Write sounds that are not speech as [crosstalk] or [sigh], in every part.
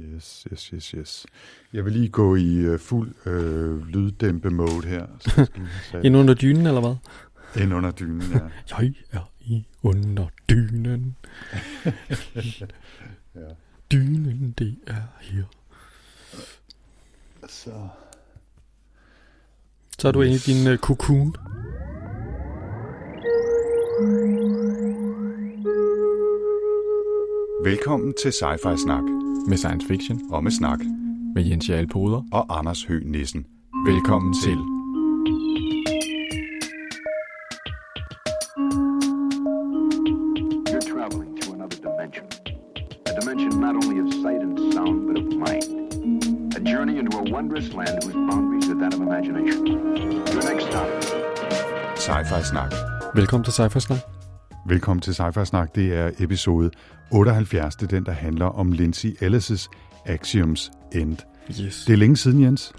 Yes, yes, yes, yes. Jeg vil lige gå i uh, fuld uh, lyddæmpe-mode her. Så skal [laughs] Ind under dynen, eller hvad? Ind under dynen, ja. [laughs] Jeg er i under dynen. [laughs] ja. Dynen, det er her. Så... Så er du yes. inde i din uh, cocoon. Velkommen til Sci-Fi Snak. Med science fiction. Og med snak. Med Jens Jarl Poder. Og Anders Høgh Nissen. Velkommen til. You're traveling to another dimension. A dimension not only of sight and sound, but of mind. A journey into a wondrous land whose boundaries are that of imagination. Your next stop. Sci-Fi Snak. Velkommen til Sci-Fi Snak. Velkommen til Sci-Fi Snak. Det er episode 78. Det er den, der handler om Lindsay Ellis' Axioms End. Yes. Det er længe siden, Jens.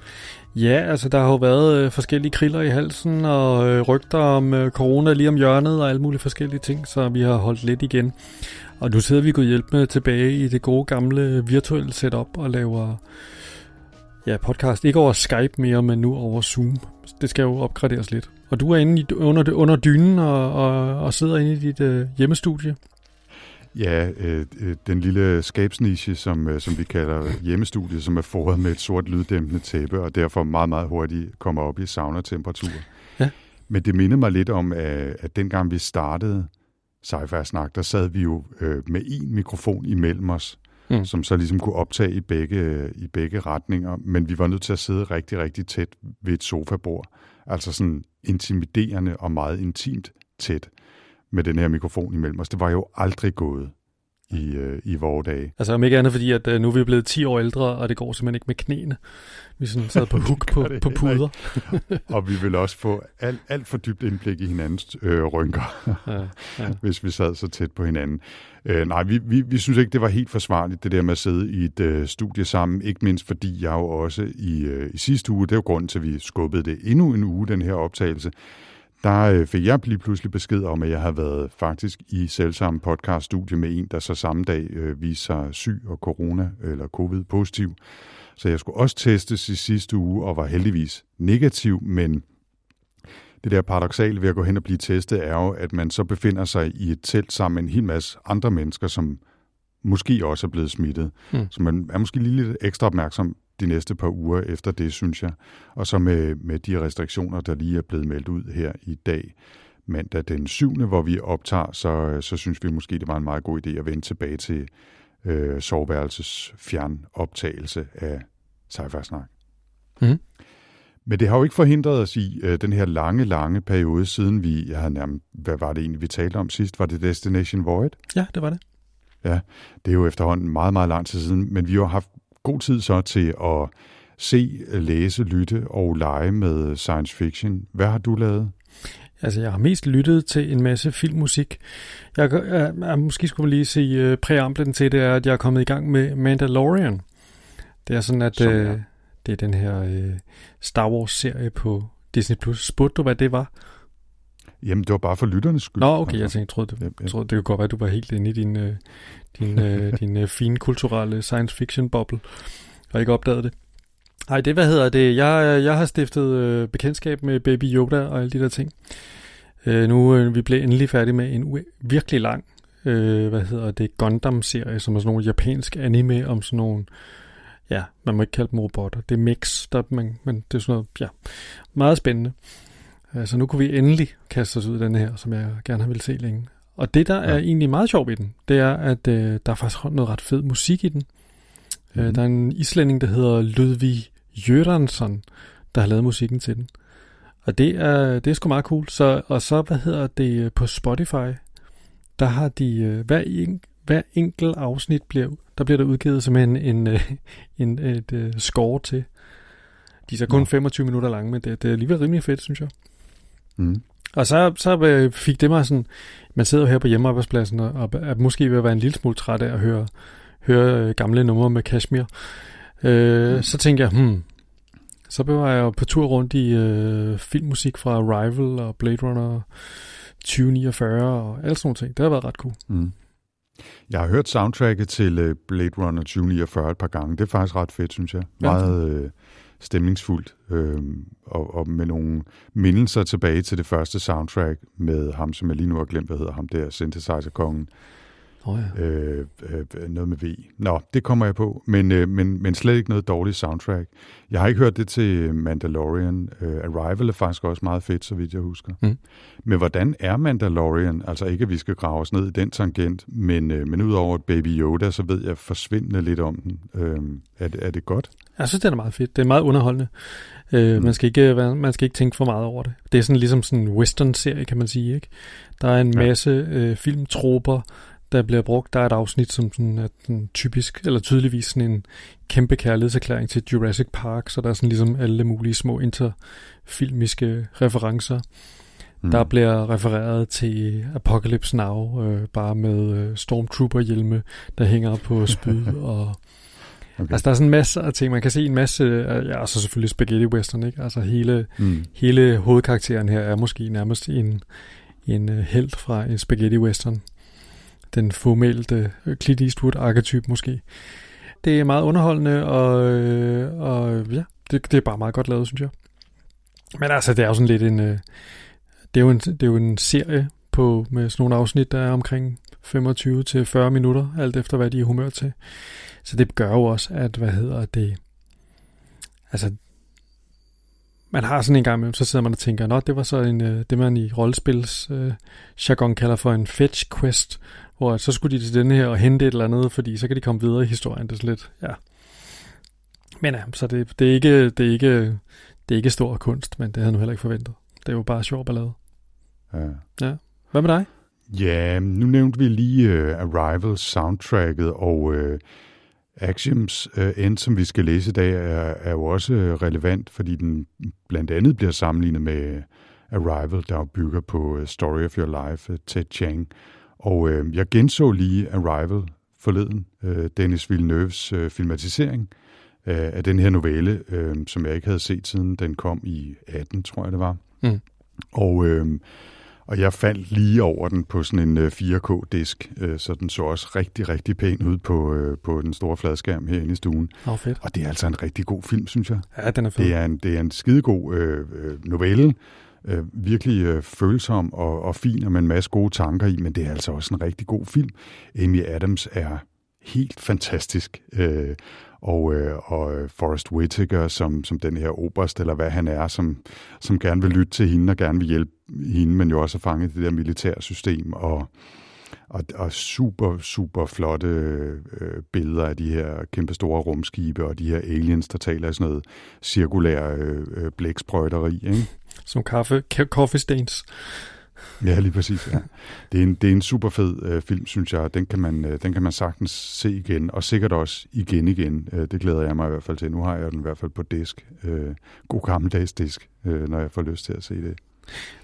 Ja, altså der har jo været øh, forskellige kriller i halsen, og øh, rygter om øh, corona lige om hjørnet, og alle mulige forskellige ting, så vi har holdt lidt igen. Og nu sidder vi gået hjælp med tilbage i det gode gamle virtuelle setup og laver ja, podcast. Ikke over Skype mere, men nu over Zoom. Det skal jo opgraderes lidt. Og du er inde i, under, under dynen og, og, og sidder inde i dit øh, hjemmestudie. Ja, øh, øh, den lille skabsniche, som, øh, som vi kalder hjemmestudie, som er foret med et sort lyddæmpende tæppe, og derfor meget, meget hurtigt kommer op i sauna-temperatur. Ja. Men det minder mig lidt om, at, at dengang vi startede sci Snak, der sad vi jo øh, med en mikrofon imellem os, mm. som så ligesom kunne optage i begge, i begge retninger, men vi var nødt til at sidde rigtig, rigtig tæt ved et sofabord. Altså sådan intimiderende og meget intimt tæt med den her mikrofon imellem os. Det var jo aldrig gået i, øh, i vore dage. Altså om ikke andet fordi, at øh, nu er vi blevet 10 år ældre, og det går simpelthen ikke med knæene. Vi sådan sad på [laughs] huk på, på puder. [laughs] og vi vil også få alt, alt for dybt indblik i hinandens øh, rynker, [laughs] ja, ja. hvis vi sad så tæt på hinanden. Øh, nej, vi, vi, vi synes ikke, det var helt forsvarligt, det der med at sidde i et øh, studie sammen. Ikke mindst fordi jeg jo også i, øh, i sidste uge, det er jo grunden til, at vi skubbede det endnu en uge, den her optagelse, der øh, fik jeg lige pludselig besked om, at jeg har været faktisk i selvsamme podcaststudie med en, der så samme dag øh, viste sig syg og corona eller covid-positiv. Så jeg skulle også testes i sidste uge og var heldigvis negativ, men det der paradoxale ved at gå hen og blive testet er jo, at man så befinder sig i et telt sammen med en hel masse andre mennesker, som måske også er blevet smittet. Mm. Så man er måske lige lidt ekstra opmærksom de næste par uger efter det, synes jeg. Og så med, med de restriktioner, der lige er blevet meldt ud her i dag, mandag den 7., hvor vi optager, så, så synes vi måske, det var en meget god idé at vende tilbage til øh, soveværelses fjernoptagelse af sci mm. Men det har jo ikke forhindret os i øh, den her lange, lange periode, siden vi, jeg havde nærmest, hvad var det egentlig, vi talte om sidst? Var det Destination Void? Ja, det var det. Ja, det er jo efterhånden meget, meget lang tid siden, men vi har haft god tid så til at se, læse, lytte og lege med science fiction. Hvad har du lavet? Altså, jeg har mest lyttet til en masse filmmusik. Jeg, jeg, jeg måske skulle lige sige uh, præamblen til det, er, at jeg er kommet i gang med Mandalorian. Det er sådan, at Som, ja. uh, det er den her uh, Star Wars-serie på Disney+. Plus. Spurgte du, hvad det var? Jamen, det var bare for lytternes skyld. Nå, okay, jeg tænkte, troede, det, jeg troede, det kunne godt være, at du var helt inde i din, uh, din, uh, [laughs] din uh, fine kulturelle science fiction boble, og ikke opdaget det. Nej, det hvad hedder det? Jeg, jeg har stiftet uh, bekendtskab med Baby Yoda og alle de der ting. Uh, nu uh, vi blev endelig færdige med en virkelig lang, uh, hvad hedder det, Gundam-serie, som er sådan nogle japansk anime om sådan nogle, ja, man må ikke kalde dem robotter, det er mix, der, man, men det er sådan noget, ja, meget spændende. Så nu kunne vi endelig kaste os ud af den her, som jeg gerne har ville se længe. Og det, der ja. er egentlig meget sjovt i den, det er, at øh, der er faktisk noget ret fed musik i den. Mm. Øh, der er en islænding, der hedder Ludvig Jørgensen, der har lavet musikken til den. Og det er, det er sgu meget cool. Så, og så, hvad hedder det, øh, på Spotify, der har de, øh, hver, en, hver enkelt afsnit, bliver, der bliver der udgivet som en, en, øh, [laughs] en et, et score til. De er så kun ja. 25 minutter lange, men det, det er alligevel rimelig fedt, synes jeg. Mm. Og så, så øh, fik det mig sådan, man sidder jo her på hjemmearbejdspladsen, og, og er måske ved at være en lille smule træt af at høre, høre øh, gamle numre med Kashmir. Øh, mm. Så tænkte jeg, hmm, så var jeg jo på tur rundt i øh, filmmusik fra Arrival og Blade Runner 2049 og alle sådan nogle ting. Det har været ret cool. Mm. Jeg har hørt soundtracket til øh, Blade Runner 2049 et par gange. Det er faktisk ret fedt, synes jeg. Meget øh, stemningsfuldt, øh, og, og med nogle mindelser tilbage til det første soundtrack med ham, som jeg lige nu har glemt, hvad hedder ham der, Synthesizer-kongen. Oh ja. øh, øh, noget med V. Nå, det kommer jeg på, men, øh, men, men slet ikke noget dårligt soundtrack. Jeg har ikke hørt det til Mandalorian. Øh, Arrival er faktisk også meget fedt, så vidt jeg husker. Mm. Men hvordan er Mandalorian? Altså ikke, at vi skal grave os ned i den tangent, men, øh, men udover Baby Yoda, så ved jeg forsvindende lidt om den. Øh, er, det, er det godt? Jeg synes, det er meget fedt. Det er meget underholdende. Øh, mm. man, skal ikke, man skal ikke tænke for meget over det. Det er sådan ligesom sådan en western-serie, kan man sige. ikke. Der er en masse øh, filmtroper, der bliver brugt. Der er et afsnit, som sådan er sådan typisk, eller tydeligvis sådan en kæmpe kærlighedserklæring til Jurassic Park, så der er sådan ligesom alle mulige små interfilmiske referencer. Mm. Der bliver refereret til Apocalypse Now, øh, bare med øh, Stormtrooper-hjelme, der hænger på [laughs] spyd, og Okay. Altså, der er sådan en masse af ting. Man kan se en masse, ja, og så selvfølgelig spaghetti western, ikke? Altså, hele, mm. hele hovedkarakteren her er måske nærmest en, en uh, held fra en spaghetti western den formelle Clint Eastwood-arketyp måske. Det er meget underholdende, og, øh, og ja, det, det er bare meget godt lavet, synes jeg. Men altså, det er jo sådan lidt en... Øh, det er jo en, det er jo en serie på, med sådan nogle afsnit, der er omkring 25-40 minutter, alt efter hvad de er humør til. Så det gør jo også, at, hvad hedder det, altså, man har sådan en gang imellem, så sidder man og tænker, nå, det var så en, øh, det man i rollespils øh, jargon kalder for en fetch quest, hvor så skulle de til denne her og hente et eller andet, fordi så kan de komme videre i historien. Det er lidt, ja. Men ja, så det, det, er ikke, det, er ikke, det er ikke stor kunst, men det havde jeg nu heller ikke forventet. Det er jo bare sjov ballade. Ja. ja. Hvad med dig? Ja, nu nævnte vi lige uh, Arrival soundtracket, og uh, Axiom's uh, End, som vi skal læse i dag, er, er jo også relevant, fordi den blandt andet bliver sammenlignet med Arrival, der bygger på Story of Your Life, Ted Chiang. Og øh, jeg genså lige Arrival forleden, øh, Dennis Villeneuves øh, filmatisering øh, af den her novelle, øh, som jeg ikke havde set siden den kom i 18, tror jeg det var. Mm. Og, øh, og jeg faldt lige over den på sådan en 4K-disk, øh, så den så også rigtig, rigtig pæn ud på, øh, på den store fladskærm herinde i stuen. Oh, fedt. Og det er altså en rigtig god film, synes jeg. Ja, den er fed. Det er en, det er en skidegod øh, novelle, øh, virkelig øh, følsom og, og fin og med en masse gode tanker i, men det er altså også en rigtig god film. Amy Adams er helt fantastisk. Øh, og, øh, og Forrest Whitaker som, som den her oberst, eller hvad han er, som, som gerne vil lytte til hende og gerne vil hjælpe hende, men jo også fanget i det der militære system, og, og, og super, super flotte øh, billeder af de her kæmpe store rumskibe, og de her aliens, der taler af sådan noget cirkulær øh, øh blæksprøjteri, ikke? Som kaffe, coffee stains. Ja, lige præcis. Ja. Det, er en, det er en super fed øh, film, synes jeg. Den kan, man, øh, den kan man sagtens se igen, og sikkert også igen igen. Øh, det glæder jeg mig i hvert fald til. Nu har jeg den i hvert fald på disk. Øh, god gammeldags disk, øh, når jeg får lyst til at se det.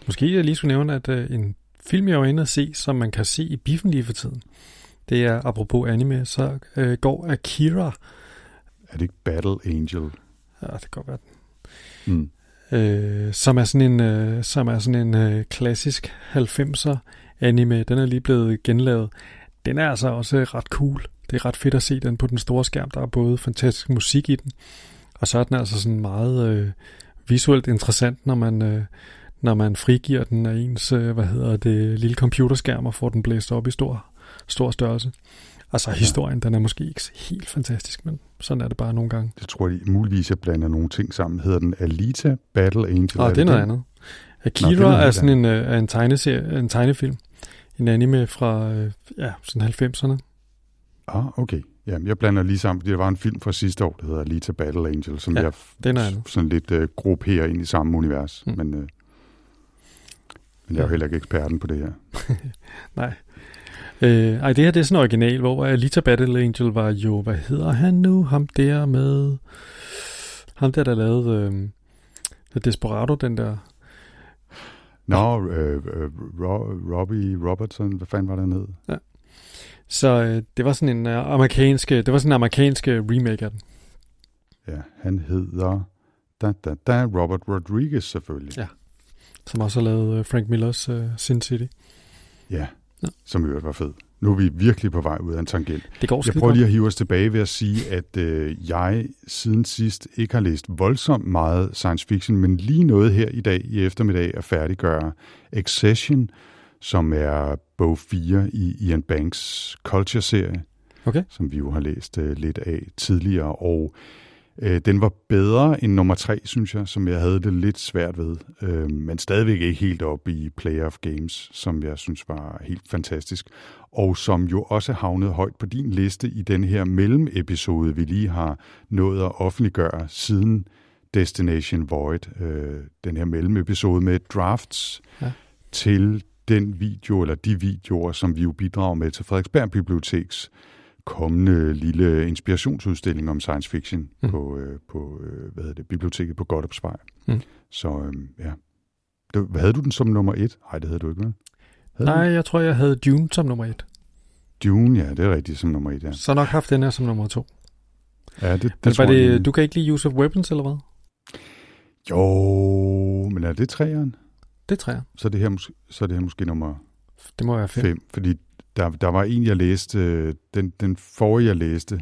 Måske jeg lige skulle nævne, at øh, en film, jeg var inde at se, som man kan se i biffen lige for tiden, det er, apropos anime, så øh, går Akira. Er det ikke Battle Angel? Ja, det kan godt være den. Mm øh, som er sådan en, øh, som er sådan en øh, klassisk 90'er anime. Den er lige blevet genlavet. Den er altså også ret cool. Det er ret fedt at se den på den store skærm. Der er både fantastisk musik i den, og så er den altså sådan meget øh, visuelt interessant, når man, øh, når man frigiver den af ens, øh, hvad hedder det, lille computerskærm og får den blæst op i stor, stor størrelse. Altså historien, den er måske ikke helt fantastisk, men sådan er det bare nogle gange. Jeg tror, de muligvis jeg blander nogle ting sammen. Hedder den Alita Battle Angel? Ah, det er noget andet. Akira Nå, er, er sådan en, uh, en, tegneserie, en tegnefilm. En anime fra uh, ja, sådan 90'erne. Ah, okay. Jamen, jeg blander lige sammen, fordi der var en film fra sidste år, der hedder Alita Battle Angel, som ja, jeg den er sådan lidt uh, grupperer ind i samme univers. Mm. Men, uh, men jeg er jo heller ikke eksperten på det her. [laughs] Nej. Øh, ej, det her det er sådan original, hvor Alita Battle Angel var jo, hvad hedder han nu? Ham der med... Ham der, der lavede øh, Desperado, den der... Nå, no, øh, øh, Robbie Robertson, hvad fanden var det, han hed? Ja. Så øh, det var sådan en uh, amerikanske, det var sådan en amerikanske remake af den. Ja, han hedder da, da, da, Robert Rodriguez selvfølgelig. Ja, som også har lavet uh, Frank Millers uh, Sin City. Ja, ja. som i øvrigt var fed. nu er vi virkelig på vej ud af en tangent. Det går Jeg prøver lige at hive os tilbage ved at sige, at øh, jeg siden sidst ikke har læst voldsomt meget science fiction, men lige noget her i dag i eftermiddag at færdiggøre Accession, som er bog 4 i Ian Banks Culture-serie, okay. som vi jo har læst øh, lidt af tidligere, og øh, den var bedre end nummer 3, synes jeg, som jeg havde det lidt svært ved, øh, men stadigvæk ikke helt op i Player of Games, som jeg synes var helt fantastisk, og som jo også havnede højt på din liste i den her mellemepisode, vi lige har nået at offentliggøre siden Destination Void, øh, den her mellemepisode med drafts ja. til den video, eller de videoer, som vi jo bidrager med til Frederiksberg Biblioteks kommende lille inspirationsudstilling om science fiction mm. på, øh, på øh, hvad hedder det, biblioteket på Godopsvej. Mm. Så øh, ja. Det, havde du den som nummer et? Nej, det havde du ikke, vel? Havde Nej, du? jeg tror, jeg havde Dune som nummer et. Dune, ja, det er rigtigt som nummer et, ja. Så nok haft den her som nummer to. Ja, det, det men tror det, jeg, Du kan ikke lide Use of Weapons, eller hvad? Jo, men er det træeren? Det er træeren. Så er det her, så er det her måske nummer det må være fem. fem fordi der, der var en, jeg læste, den, den forrige, jeg læste,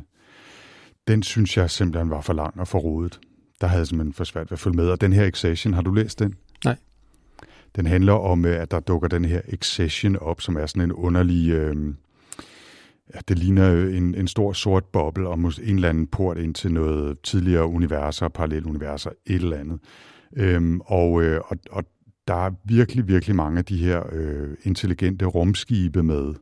den synes jeg simpelthen var for lang og for rodet. Der havde jeg simpelthen for svært ved at følge med. Og den her Accession, har du læst den? Nej. Den handler om, øh, at der dukker den her Accession op, som er sådan en underlig... Øh, ja, det ligner en, en stor sort boble og en eller anden port ind til noget tidligere universer, paralleluniverser, et eller andet. Øhm, og, øh, og, og der er virkelig, virkelig mange af de her øh, intelligente rumskibe med,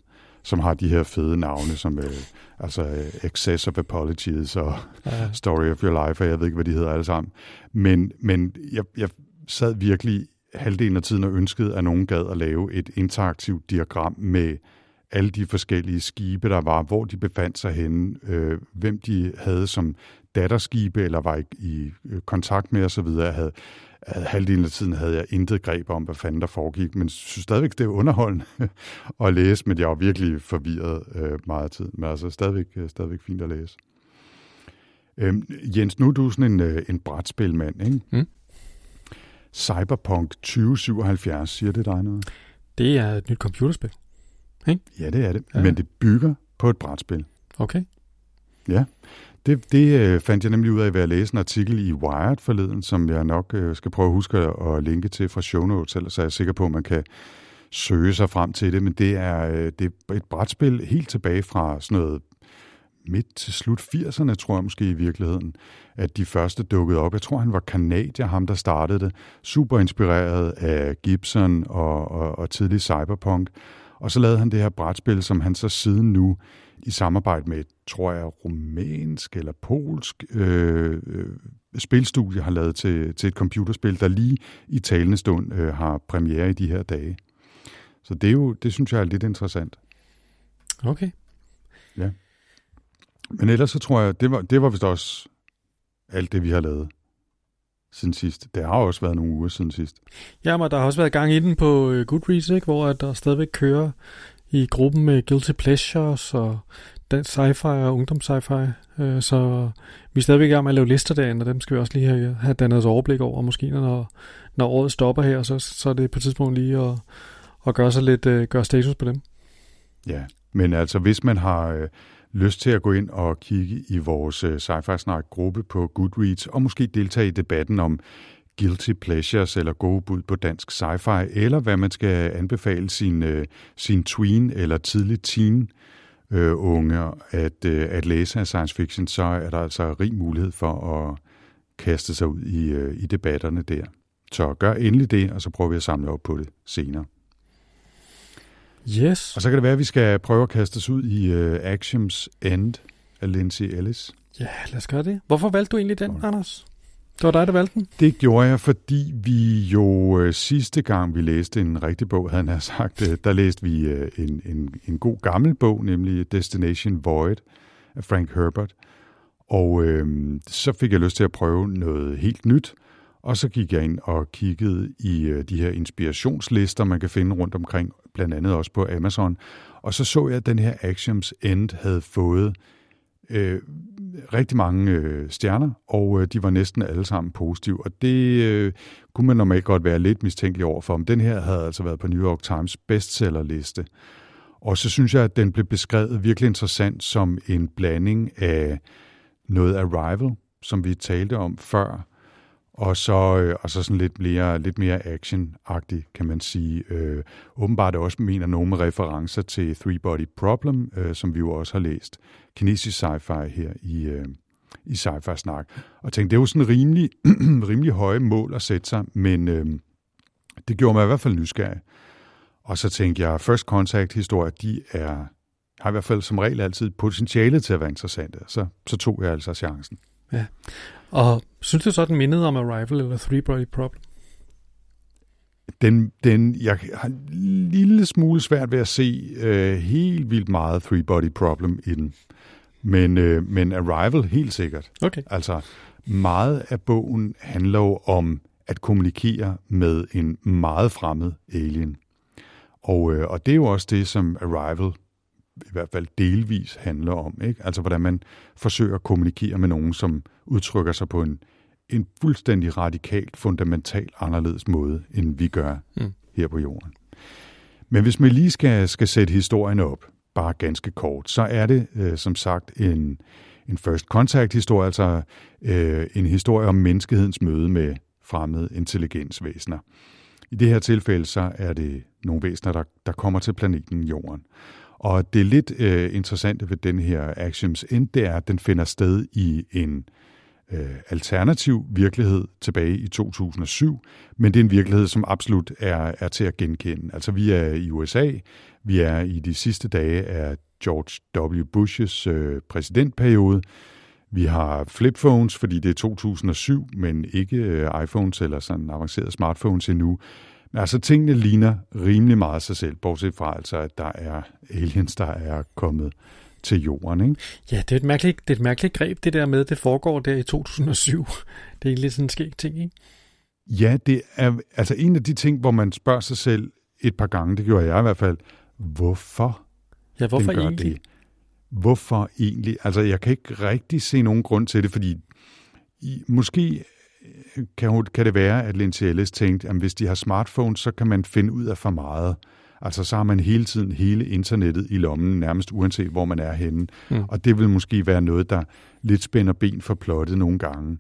som har de her fede navne, som øh, altså øh, Excess of Apologies og ja. Story of Your Life, og jeg ved ikke, hvad de hedder alle sammen. Men, men jeg, jeg sad virkelig halvdelen af tiden og ønskede, at nogen gad at lave et interaktivt diagram med alle de forskellige skibe, der var, hvor de befandt sig henne, øh, hvem de havde som datterskibe, eller var i, i kontakt med osv. Havde, halvdelen af tiden havde jeg intet greb om, hvad fanden der foregik, men synes stadigvæk, det er underholdende [laughs] at læse, men jeg var virkelig forvirret øh, meget tid. Men altså stadigvæk, øh, stadigvæk fint at læse. Øhm, Jens, nu er du sådan en, øh, en brætspilmand, ikke? Mm. Cyberpunk 2077, siger det dig noget? Det er et nyt computerspil, ikke? Ja, det er det, ja. men det bygger på et brætspil. Okay. Ja, det, det øh, fandt jeg nemlig ud af ved at læse en artikel i Wired forleden, som jeg nok øh, skal prøve at huske at linke til fra show notes, ellers er jeg sikker på, at man kan søge sig frem til det. Men det er, øh, det er et brætspil helt tilbage fra sådan noget midt til slut 80'erne, tror jeg måske i virkeligheden, at de første dukkede op. Jeg tror, han var kanadier, ham der startede det. Super inspireret af Gibson og, og, og tidlig cyberpunk. Og så lavede han det her brætspil, som han så siden nu i samarbejde med, tror jeg, rumænsk eller polsk øh, øh, spilstudie har lavet til, til et computerspil, der lige i talende stund øh, har premiere i de her dage. Så det, er jo, det synes jeg er lidt interessant. Okay. Ja. Men ellers så tror jeg, det var, det var vist også alt det, vi har lavet siden sidst. Det har også været nogle uger siden sidst. Ja, men der har også været gang i den på øh, Goodreads, ikke? hvor der stadigvæk kører i gruppen med Guilty Pleasures og dansk sci-fi og ungdoms sci-fi. Øh, så vi er stadigvæk i gang med at lave lister derinde, og dem skal vi også lige have, have dannet os overblik over. Måske når, når året stopper her, så, så er det på et tidspunkt lige at, at gøre, sig lidt, uh, gøre status på dem. Ja, men altså hvis man har lyst til at gå ind og kigge i vores øh, sci-fi snak gruppe på Goodreads, og måske deltage i debatten om guilty pleasures eller gode bud på dansk sci-fi, eller hvad man skal anbefale sin, øh, sin tween eller tidlig teen øh, unge at, øh, at læse af science fiction, så er der altså rig mulighed for at kaste sig ud i, øh, i debatterne der. Så gør endelig det, og så prøver vi at samle op på det senere. Yes. Og så kan det være, at vi skal prøve at kaste os ud i uh, Actions End af Lindsay Ellis. Ja, lad os gøre det. Hvorfor valgte du egentlig den, okay. Anders? Det var dig, der valgte den? Det gjorde jeg, fordi vi jo øh, sidste gang, vi læste en rigtig bog, havde han sagt, øh, der læste vi øh, en, en, en god gammel bog, nemlig Destination Void af Frank Herbert. Og øh, så fik jeg lyst til at prøve noget helt nyt, og så gik jeg ind og kiggede i øh, de her inspirationslister, man kan finde rundt omkring, blandt andet også på Amazon. Og så så jeg, at den her Axioms End havde fået øh, rigtig mange øh, stjerner, og øh, de var næsten alle sammen positive. Og det øh, kunne man normalt godt være lidt mistænkelig over for. Men den her havde altså været på New York Times bestsellerliste. Og så synes jeg, at den blev beskrevet virkelig interessant som en blanding af noget Arrival, som vi talte om før, og så, øh, og så sådan lidt mere, lidt mere actionagtig kan man sige. Øh, åbenbart også mener nogle med referencer til Three Body Problem, øh, som vi jo også har læst. Kinesisk sci-fi her i, øh, i sci-fi snak. Og tænkte, det er jo sådan rimelig, [clears throat] rimelig høje mål at sætte sig, men øh, det gjorde mig i hvert fald nysgerrig. Og så tænkte jeg, First Contact-historier, de er, har i hvert fald som regel altid potentiale til at være interessante. Så, så tog jeg altså chancen. Ja. Og synes du så, den mindede om Arrival eller Three Body Problem? Den, den, jeg har en lille smule svært ved at se øh, helt vildt meget Three Body Problem i den. Men, øh, men Arrival helt sikkert. Okay. Altså, meget af bogen handler jo om at kommunikere med en meget fremmed alien. Og, øh, og det er jo også det, som Arrival i hvert fald delvis handler om. Ikke? Altså hvordan man forsøger at kommunikere med nogen, som udtrykker sig på en, en fuldstændig radikalt, fundamentalt anderledes måde, end vi gør mm. her på jorden. Men hvis man lige skal, skal sætte historien op, bare ganske kort, så er det øh, som sagt en, en first contact historie, altså øh, en historie om menneskehedens møde med fremmede intelligensvæsener. I det her tilfælde så er det nogle væsener, der, der kommer til planeten Jorden. Og det lidt øh, interessante ved den her Actions End, det er, at den finder sted i en øh, alternativ virkelighed tilbage i 2007, men det er en virkelighed, som absolut er, er til at genkende. Altså vi er i USA, vi er i de sidste dage af George W. Bushes øh, præsidentperiode, vi har flipphones, fordi det er 2007, men ikke øh, iPhones eller sådan avancerede smartphones endnu. Altså, tingene ligner rimelig meget sig selv, bortset fra altså, at der er aliens, der er kommet til jorden. Ikke? Ja, det er, et mærkeligt, det er et mærkeligt greb, det der med, det foregår der i 2007. [laughs] Det er egentlig sådan en skæg ting, ikke? Ja, det er altså en af de ting, hvor man spørger sig selv et par gange, det gjorde jeg i hvert fald, hvorfor Ja, hvorfor den gør egentlig? Det? Hvorfor egentlig? Altså, jeg kan ikke rigtig se nogen grund til det, fordi i, måske kan, kan det være, at Lindsay Ellis tænkte, at hvis de har smartphones, så kan man finde ud af for meget. Altså så har man hele tiden hele internettet i lommen, nærmest uanset hvor man er henne. Mm. Og det vil måske være noget, der lidt spænder ben for plottet nogle gange.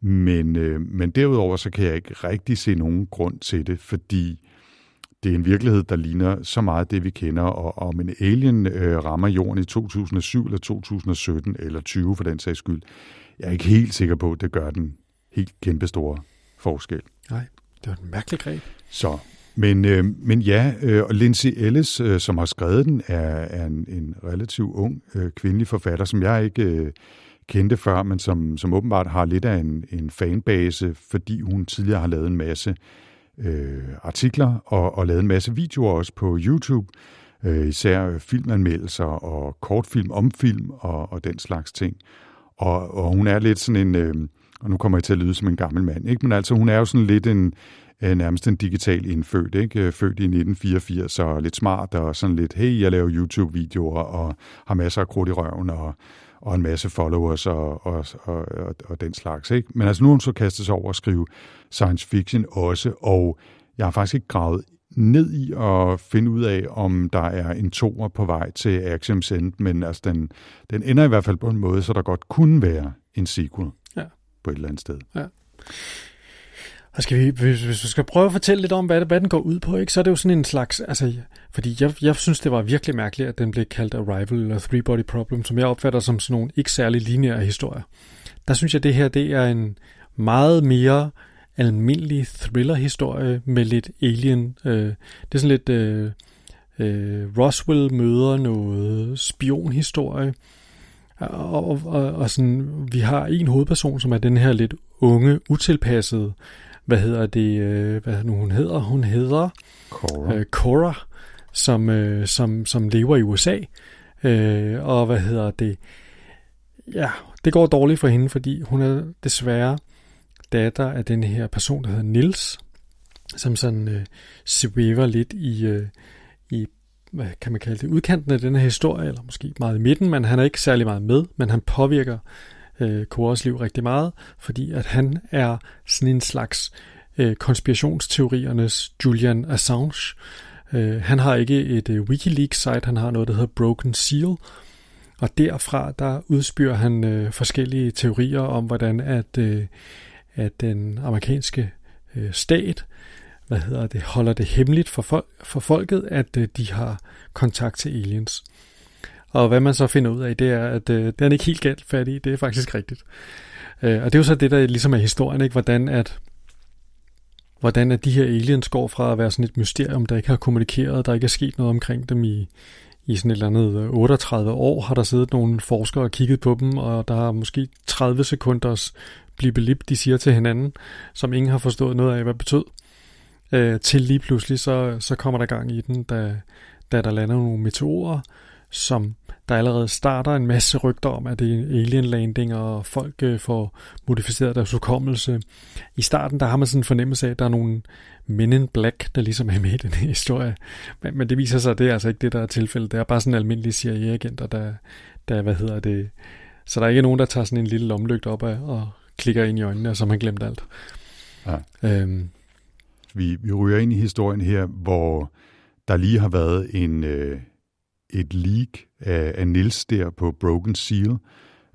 Men, øh, men derudover så kan jeg ikke rigtig se nogen grund til det, fordi det er en virkelighed, der ligner så meget det, vi kender, og om en alien øh, rammer jorden i 2007 eller 2017 eller 20 for den sags skyld, jeg er ikke helt sikker på, at det gør den helt kæmpestore forskel. Nej, det var en mærkelig greb. Så, men, øh, men ja, øh, og Lindsay Ellis, øh, som har skrevet den, er, er en, en relativt ung øh, kvindelig forfatter, som jeg ikke øh, kendte før, men som, som åbenbart har lidt af en, en fanbase, fordi hun tidligere har lavet en masse øh, artikler og, og lavet en masse videoer også på YouTube, øh, især filmanmeldelser og kortfilm om film og, og den slags ting. Og, og hun er lidt sådan en... Øh, og nu kommer jeg til at lyde som en gammel mand, ikke? men altså hun er jo sådan lidt en, øh, nærmest en digital indfødt, ikke? Øh, født i 1984 og lidt smart og sådan lidt, hey, jeg laver YouTube-videoer og har masser af krudt i røven og, og en masse followers og, og, og, og, og den slags. Ikke? Men altså nu har hun så kastet sig over at skrive science fiction også, og jeg har faktisk ikke gravet ned i at finde ud af, om der er en toer på vej til Axiom End, men altså den, den ender i hvert fald på en måde, så der godt kunne være en sequel på et eller andet sted. Ja. Og skal vi, hvis, hvis vi skal prøve at fortælle lidt om, hvad, det, hvad den går ud på, ikke, så er det jo sådan en slags, altså, fordi jeg, jeg synes, det var virkelig mærkeligt, at den blev kaldt Arrival eller Three Body Problem, som jeg opfatter som sådan nogle ikke særlig lineære historier. Der synes jeg, det her, det er en meget mere almindelig thriller-historie med lidt alien. Øh, det er sådan lidt øh, øh, Roswell møder noget spionhistorie, og, og, og, og sådan, vi har en hovedperson, som er den her lidt unge, utilpassede, hvad hedder det, øh, hvad nu hun hedder? Hun hedder Cora, øh, Cora som, øh, som, som lever i USA. Øh, og hvad hedder det? Ja, det går dårligt for hende, fordi hun er desværre datter af den her person, der hedder Nils, som sådan øh, svæver lidt i, øh, i hvad kan man kalde det, udkanten af den her historie, eller måske meget i midten, men han er ikke særlig meget med, men han påvirker øh, Koras liv rigtig meget, fordi at han er sådan en slags øh, konspirationsteoriernes Julian Assange, Øh, han har ikke et øh, Wikileaks-site, han har noget, der hedder Broken Seal, og derfra der udspyrer han øh, forskellige teorier om, hvordan at, øh, at den amerikanske øh, stat hvad hedder det, holder det hemmeligt for, folk, for folket, at øh, de har kontakt til aliens. Og hvad man så finder ud af, det er, at øh, det er ikke helt galt fat i. Det er faktisk rigtigt. Øh, og det er jo så det, der ligesom er historien, ikke? Hvordan at, hvordan at de her aliens går fra at være sådan et mysterium, der ikke har kommunikeret, der ikke er sket noget omkring dem i, i sådan et eller andet øh, 38 år, har der siddet nogle forskere og kigget på dem, og der har måske 30 sekunders blibelip, de siger til hinanden, som ingen har forstået noget af, hvad det betød. Øh, til lige pludselig, så, så kommer der gang i den, da, da der lander nogle meteorer, som der allerede starter en masse rygter om, at det er en alien landing, og folk øh, får modificeret deres hukommelse. I starten, der har man sådan en fornemmelse af, at der er nogle men in black, der ligesom er med i den her historie. Men, men det viser sig, at det er altså ikke det, der er tilfældet. Det er bare sådan en almindelig CIA-agenter, der, der, hvad hedder det... Så der er ikke nogen, der tager sådan en lille lomlygt op af og klikker ind i øjnene, og så har man glemt alt. Ja. Øhm. Vi, vi ryger ind i historien her, hvor der lige har været en... Øh et leak af, af Nils der på Broken Seal,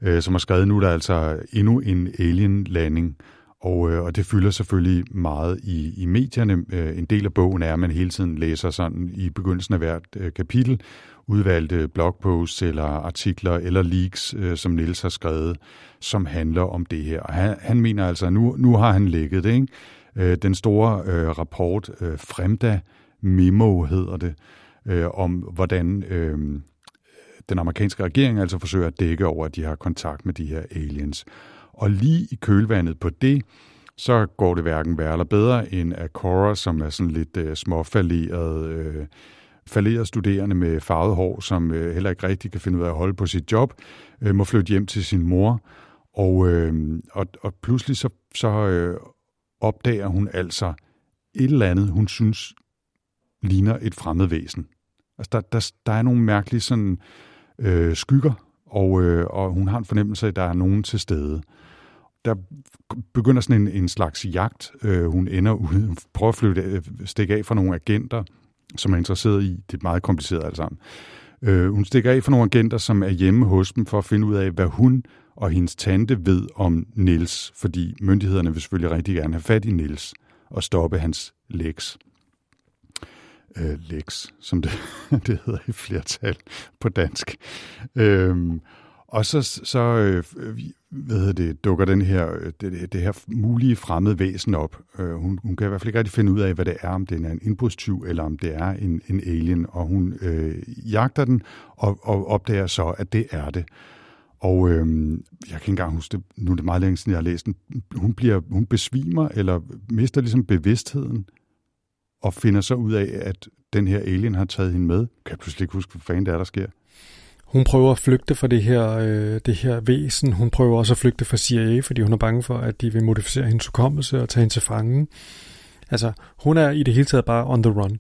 øh, som har skrevet, nu der er altså endnu en alien-landing, og, øh, og det fylder selvfølgelig meget i, i medierne. Øh, en del af bogen er, at man hele tiden læser sådan i begyndelsen af hvert øh, kapitel, udvalgte blogposts eller artikler eller leaks, øh, som Nils har skrevet, som handler om det her. Og han, han mener altså, at nu, nu har han lægget det. Ikke? Øh, den store øh, rapport, øh, Fremda Memo hedder det, øh, om hvordan øh, den amerikanske regering altså forsøger at dække over, at de har kontakt med de her aliens. Og lige i kølvandet på det, så går det hverken værre eller bedre end at Cora, som er sådan lidt øh, småfalderet, øh, falderet studerende med farvet hår, som øh, heller ikke rigtig kan finde ud af at holde på sit job, øh, må flytte hjem til sin mor. Og, øh, og, og pludselig så, så øh, opdager hun altså et eller andet, hun synes ligner et fremmed væsen. Altså, der, der, der er nogle mærkelige sådan, øh, skygger, og, øh, og hun har en fornemmelse af, at der er nogen til stede. Der begynder sådan en, en slags jagt. Øh, hun ender ude, hun prøver at flytte, øh, stikke af fra nogle agenter, som er interesseret i. Det er meget kompliceret alt sammen. Øh, hun stikker af fra nogle agenter, som er hjemme hos dem, for at finde ud af, hvad hun og hendes tante ved om Nils, fordi myndighederne vil selvfølgelig rigtig gerne have fat i Nils og stoppe hans læks øh, leks, som det, [laughs] det hedder i flertal på dansk. Øhm, og så, så øh, hvad det, dukker den her, øh, det, det her mulige fremmede væsen op. Øh, hun, hun kan i hvert fald ikke rigtig finde ud af, hvad det er, om det er en indbrudstyv, eller om det er en, en alien. Og hun øh, jagter den, og, og opdager så, at det er det. Og øh, jeg kan ikke engang huske det, nu er det meget længe siden, jeg har læst den. Hun, bliver, hun besvimer, eller mister ligesom bevidstheden og finder så ud af, at den her alien har taget hende med. Kan jeg pludselig ikke huske, hvad fanden det er, der sker. Hun prøver at flygte fra det her, øh, det her væsen. Hun prøver også at flygte fra CIA, fordi hun er bange for, at de vil modificere hendes hukommelse og tage hende til fange. Altså, hun er i det hele taget bare on the run.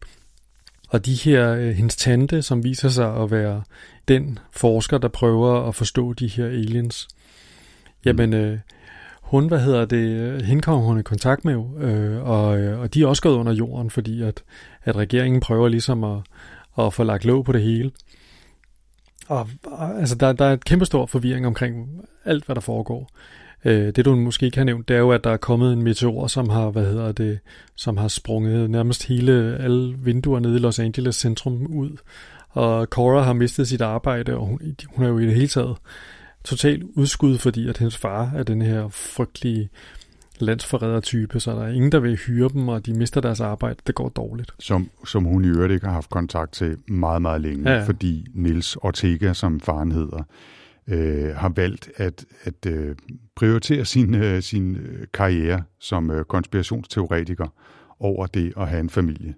Og de her, øh, hendes tante, som viser sig at være den forsker, der prøver at forstå de her aliens, jamen, øh, hun, hvad hedder det, hende kommer hun i kontakt med, øh, og, øh, og de er også gået under jorden, fordi at, at regeringen prøver ligesom at, at få lagt låg på det hele. Og, og altså, der, der er et kæmpe stor forvirring omkring alt, hvad der foregår. Øh, det du måske ikke har nævnt, det er jo, at der er kommet en meteor, som har, hvad hedder det, som har sprunget nærmest hele alle vinduer nede i Los Angeles centrum ud. Og Cora har mistet sit arbejde, og hun, hun er jo i det hele taget total udskud, fordi at hendes far er den her frygtelige landsforræder-type, så der er ingen, der vil hyre dem, og de mister deres arbejde. Det går dårligt. Som, som hun i øvrigt ikke har haft kontakt til meget, meget længe, ja. fordi Nils Ortega, som faren hedder, øh, har valgt at, at øh, prioritere sin, øh, sin øh, karriere som øh, konspirationsteoretiker over det at have en familie.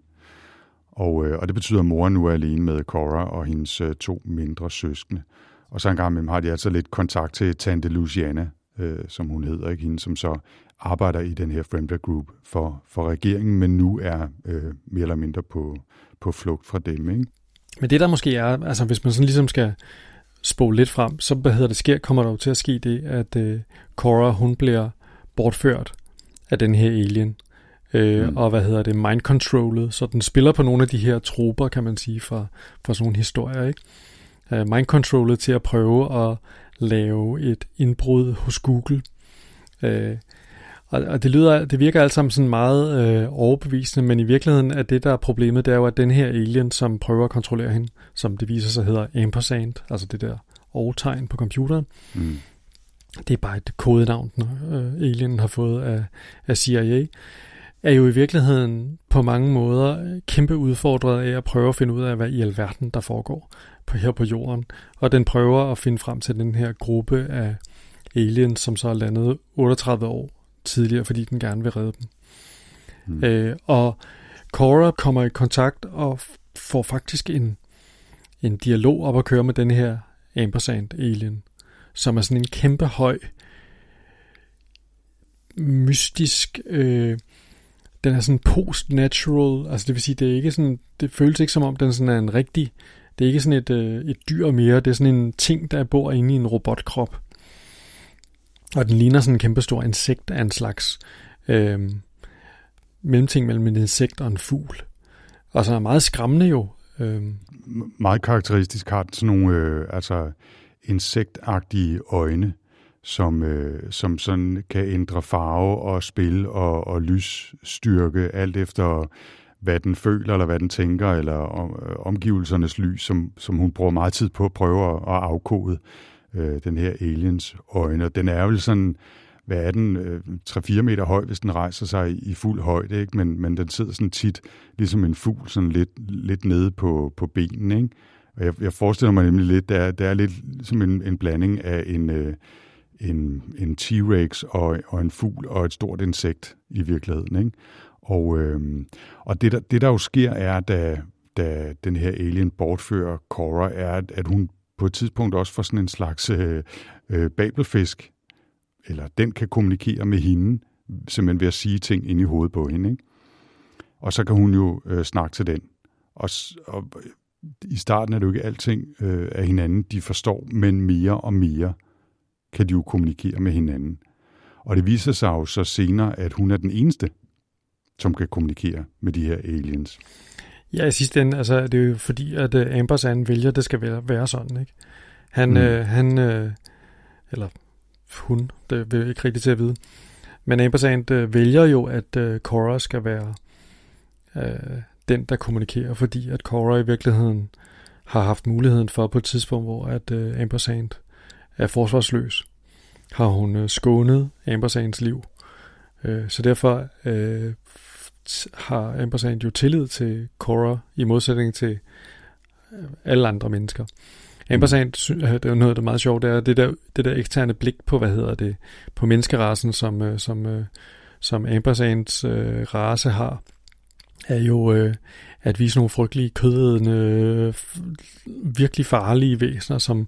Og, øh, og det betyder, at moren nu er alene med Cora og hendes øh, to mindre søskende. Og så en gang imellem har de altså lidt kontakt til Tante Luciana, øh, som hun hedder, ikke? hende som så arbejder i den her Fremda Group for, for regeringen, men nu er øh, mere eller mindre på, på flugt fra dem. Ikke? Men det der måske er, altså hvis man sådan ligesom skal spole lidt frem, så hvad hedder det sker, kommer der jo til at ske det, at øh, Cora hun bliver bortført af den her alien. øh, mm. og hvad hedder det, mind-controllet, så den spiller på nogle af de her troper, kan man sige, fra, fra sådan nogle historier, ikke? Uh, mind-controllet til at prøve at lave et indbrud hos Google. Uh, og, og det lyder, det virker alt sammen sådan meget øh, overbevisende, men i virkeligheden er det, der er problemet, det er jo, at den her alien, som prøver at kontrollere hende, som det viser sig hedder ampersand, altså det der overtegn på computeren, mm. det er bare et kodenavn, den øh, alienen har fået af, af CIA, er jo i virkeligheden på mange måder kæmpe udfordret af at prøve at finde ud af, hvad i alverden der foregår på, her på jorden. Og den prøver at finde frem til den her gruppe af aliens, som så er landet 38 år tidligere, fordi den gerne vil redde dem. Mm. Øh, og Cora kommer i kontakt og får faktisk en, en dialog op at køre med den her ampersand alien, som er sådan en kæmpe høj, mystisk, øh, den er sådan post-natural, altså det vil sige, det er ikke sådan, det føles ikke som om, den sådan er en rigtig, det er ikke sådan et, øh, et dyr mere, det er sådan en ting, der bor inde i en robotkrop. Og den ligner sådan en kæmpestor insekt af en slags øh, mellemting mellem en insekt og en fugl. Og så er meget skræmmende jo. Øh. Meget karakteristisk har den sådan nogle øh, altså insektagtige øjne, som, øh, som sådan kan ændre farve og spil og, og lysstyrke, alt efter hvad den føler, eller hvad den tænker, eller om, øh, omgivelsernes lys, som, som hun bruger meget tid på at prøve at, at afkode øh, den her aliens øjne. Den er jo sådan, hvad er den, øh, 3-4 meter høj, hvis den rejser sig i, i fuld højde, ikke? Men, men den sidder sådan tit, ligesom en fugl, sådan lidt, lidt nede på, på benene, ikke? Og jeg, jeg forestiller mig nemlig lidt, det er, det er lidt som en, en blanding af en, øh, en, en T-Rex og, og en fugl og et stort insekt i virkeligheden, ikke? Og, øh, og det, der, det, der jo sker, er, da, da den her alien bortfører Cora, er, at hun på et tidspunkt også for sådan en slags øh, øh, babelfisk, eller den kan kommunikere med hende, simpelthen ved at sige ting ind i hovedet på hende. Ikke? Og så kan hun jo øh, snakke til den. Og, og øh, i starten er det jo ikke alting øh, af hinanden, de forstår, men mere og mere kan de jo kommunikere med hinanden. Og det viser sig jo så senere, at hun er den eneste, som kan kommunikere med de her aliens. Ja, i sidste ende, altså, det er jo fordi, at uh, Ambersand vælger, at det skal være, være sådan, ikke? Han, mm. øh, han øh, eller hun, det vil jeg ikke rigtig til at vide, men Ambersand øh, vælger jo, at øh, Cora skal være øh, den, der kommunikerer, fordi at Cora i virkeligheden har haft muligheden for på et tidspunkt, hvor at øh, Ampersand er forsvarsløs, har hun øh, skånet Ambersands liv. Øh, så derfor øh, har Ampersand jo tillid til Cora i modsætning til øh, alle andre mennesker. Ampersand, mm. det er jo noget, der er meget sjovt, det er det der, det der eksterne blik på, hvad hedder det, på menneskerasen, som, øh, som, øh, som Ampersands øh, race har, er jo øh, at vise nogle frygtelige, kødædende, virkelig farlige væsener, som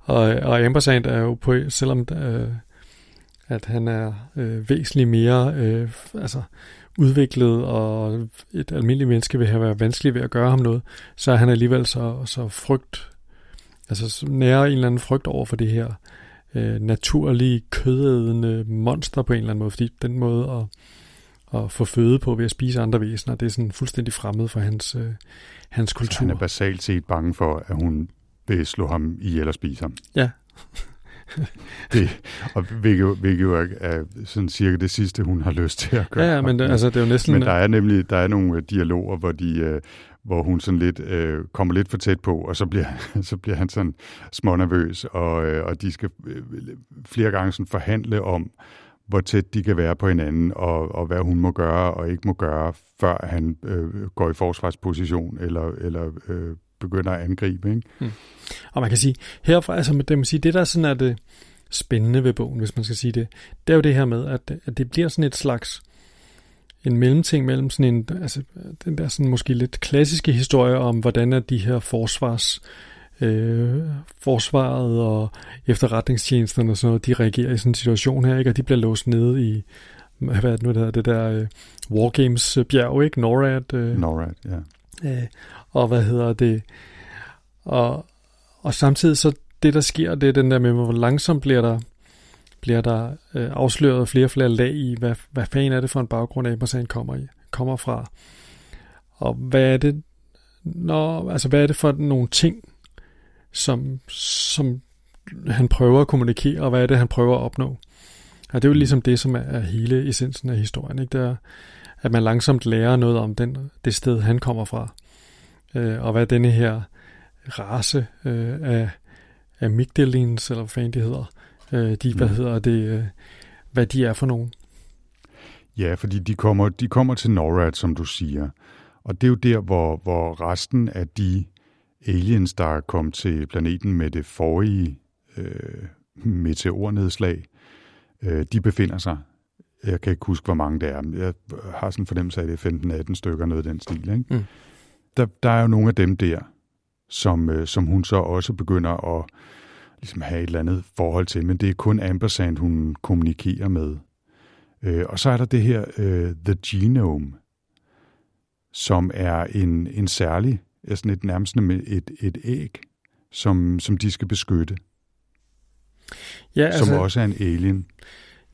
og, og Ampersand er jo på, selvom øh, at han er øh, væsentligt mere øh, altså, udviklet, og et almindeligt menneske vil have været vanskeligt ved at gøre ham noget, så er han alligevel så, så frygt, altså nærer en eller anden frygt over for det her øh, naturlige, kødædende monster på en eller anden måde, fordi den måde at, at få føde på ved at spise andre væsener, det er sådan fuldstændig fremmed for hans, øh, hans kultur. Så han er basalt set bange for, at hun vil slå ham ihjel og spise ham. Ja. [laughs] det, og hvilket, hvilket jo er, er sådan cirka det sidste, hun har lyst til at gøre. Ja, ja men det, altså, det er jo næsten... Men der er nemlig der er nogle dialoger, hvor de... Øh, hvor hun sådan lidt øh, kommer lidt for tæt på, og så bliver, [laughs] så bliver han sådan smånervøs, og, øh, og de skal øh, flere gange sådan forhandle om, hvor tæt de kan være på hinanden, og, og hvad hun må gøre og ikke må gøre, før han øh, går i forsvarsposition, eller, eller øh, begynder at angribe. Ikke? Hmm. Og man kan sige, herfra, altså det, man sige, det der sådan er det spændende ved bogen, hvis man skal sige det, det er jo det her med, at, at det bliver sådan et slags en mellemting mellem sådan en, altså den der sådan måske lidt klassiske historie om, hvordan er de her forsvars øh, forsvaret og efterretningstjenesterne og sådan noget, de reagerer i sådan en situation her, ikke? og de bliver låst nede i, hvad er det nu, det, hedder, det der øh, Wargames bjerg, ikke? NORAD. Øh, NORAD, ja. Øh, og hvad hedder det, og, og samtidig så det, der sker, det er den der med, hvor langsomt bliver der, bliver der øh, afsløret flere og flere lag i, hvad, hvad fanden er det for en baggrund, Ampersand kommer, i, kommer fra. Og hvad er det, når, altså hvad er det for nogle ting, som, som han prøver at kommunikere, og hvad er det, han prøver at opnå. Og det er jo ligesom det, som er hele essensen af historien. Ikke? Det er, at man langsomt lærer noget om den, det sted, han kommer fra. Øh, og hvad denne her race øh, af, af Migdalins, eller hvad fanden de hedder, øh, de, hvad mm. hedder det, øh, hvad de er for nogen. Ja, fordi de kommer, de kommer til NORAD, som du siger. Og det er jo der, hvor, hvor resten af de aliens, der kom til planeten med det forrige øh, meteornedslag, øh, de befinder sig. Jeg kan ikke huske, hvor mange det er. Jeg har sådan en fornemmelse af, at det er 15-18 stykker, noget af den stil. Ikke? Mm. Der, der er jo nogle af dem der, som, øh, som hun så også begynder at ligesom have et eller andet forhold til, men det er kun Ampersand, hun kommunikerer med. Øh, og så er der det her øh, The Genome, som er en, en særlig, sådan et nærmest et, et æg, som, som de skal beskytte. Ja, altså, som også er en alien.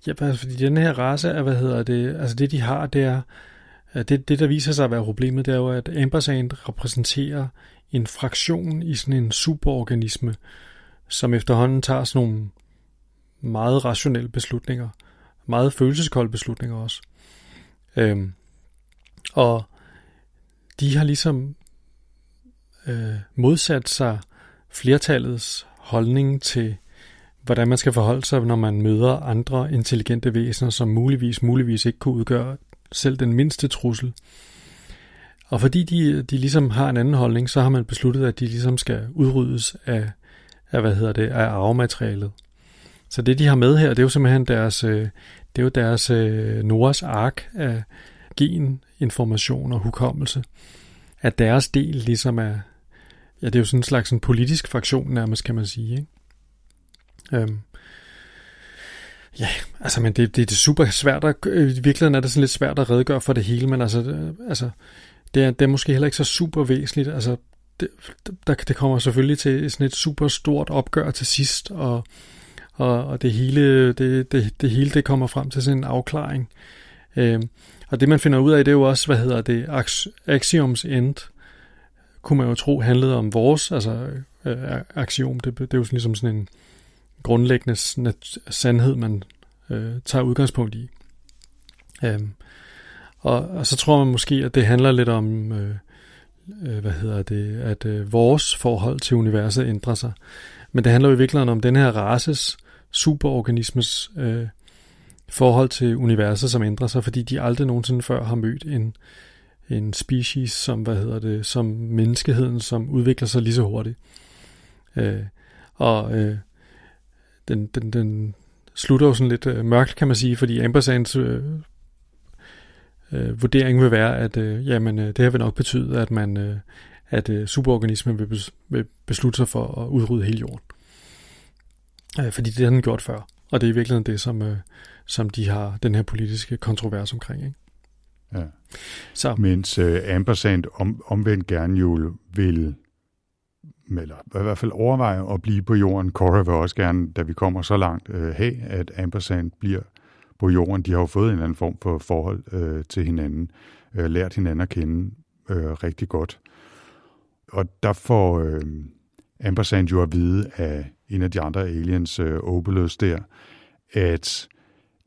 Ja, altså, fordi den her race er, hvad hedder det, altså det de har, det er, det, det der viser sig at være problemet, det er jo, at Ampersand repræsenterer en fraktion i sådan en superorganisme, som efterhånden tager sådan nogle meget rationelle beslutninger, meget følelseskolde beslutninger også. Øhm, og de har ligesom øh, modsat sig flertallets holdning til, hvordan man skal forholde sig, når man møder andre intelligente væsener, som muligvis, muligvis ikke kunne udgøre selv den mindste trussel. Og fordi de, de ligesom har en anden holdning, så har man besluttet, at de ligesom skal udryddes af, af hvad hedder det, af arvematerialet. Så det, de har med her, det er jo simpelthen deres, øh, det er jo deres øh, Noras ark af gen, information og hukommelse. At deres del ligesom er, ja, det er jo sådan en slags en politisk fraktion nærmest, kan man sige. Ikke? Øhm, ja, altså, men det, det, det er super svært at, øh, i virkeligheden er det sådan lidt svært at redegøre for det hele, men altså, det, øh, altså det, er, det er måske heller ikke så super væsentligt. Altså, det, der, det kommer selvfølgelig til sådan et super stort opgør til sidst, og, og, og det, hele, det, det, det hele det kommer frem til sådan en afklaring. Øhm, og det man finder ud af, det er jo også, hvad hedder det, Axioms End, kunne man jo tro handlede om vores, altså øh, axiom, det, det er jo sådan, ligesom sådan en grundlæggende sandhed, man øh, tager udgangspunkt i. Øhm, og, og så tror man måske, at det handler lidt om, øh, øh, hvad hedder det, at øh, vores forhold til universet ændrer sig. Men det handler jo i virkeligheden om den her races, superorganismes øh, forhold til universet, som ændrer sig, fordi de aldrig nogensinde før har mødt en, en species, som, hvad hedder det, som menneskeheden, som udvikler sig lige så hurtigt. Øh, og øh, den, den, den slutter jo sådan lidt øh, mørkt, kan man sige, fordi Ambersands øh, øh, vurdering vil være, at øh, jamen, øh, det her vil nok betyde, at man øh, at øh, superorganismen vil, bes, vil beslutte sig for at udrydde hele jorden. Øh, fordi det har den gjort før. Og det er i virkeligheden det, som, øh, som de har den her politiske kontrovers omkring. Ikke? Ja. Så. Mens øh, Ampersand om, omvendt gerne jo vil eller i hvert fald overveje at blive på jorden. Cora vil også gerne, da vi kommer så langt, øh, have, at Ampersand bliver på jorden. De har jo fået en eller anden form for forhold øh, til hinanden, øh, lært hinanden at kende øh, rigtig godt. Og der får øh, Ampersand jo at vide af en af de andre aliens, øh, Obelus der, at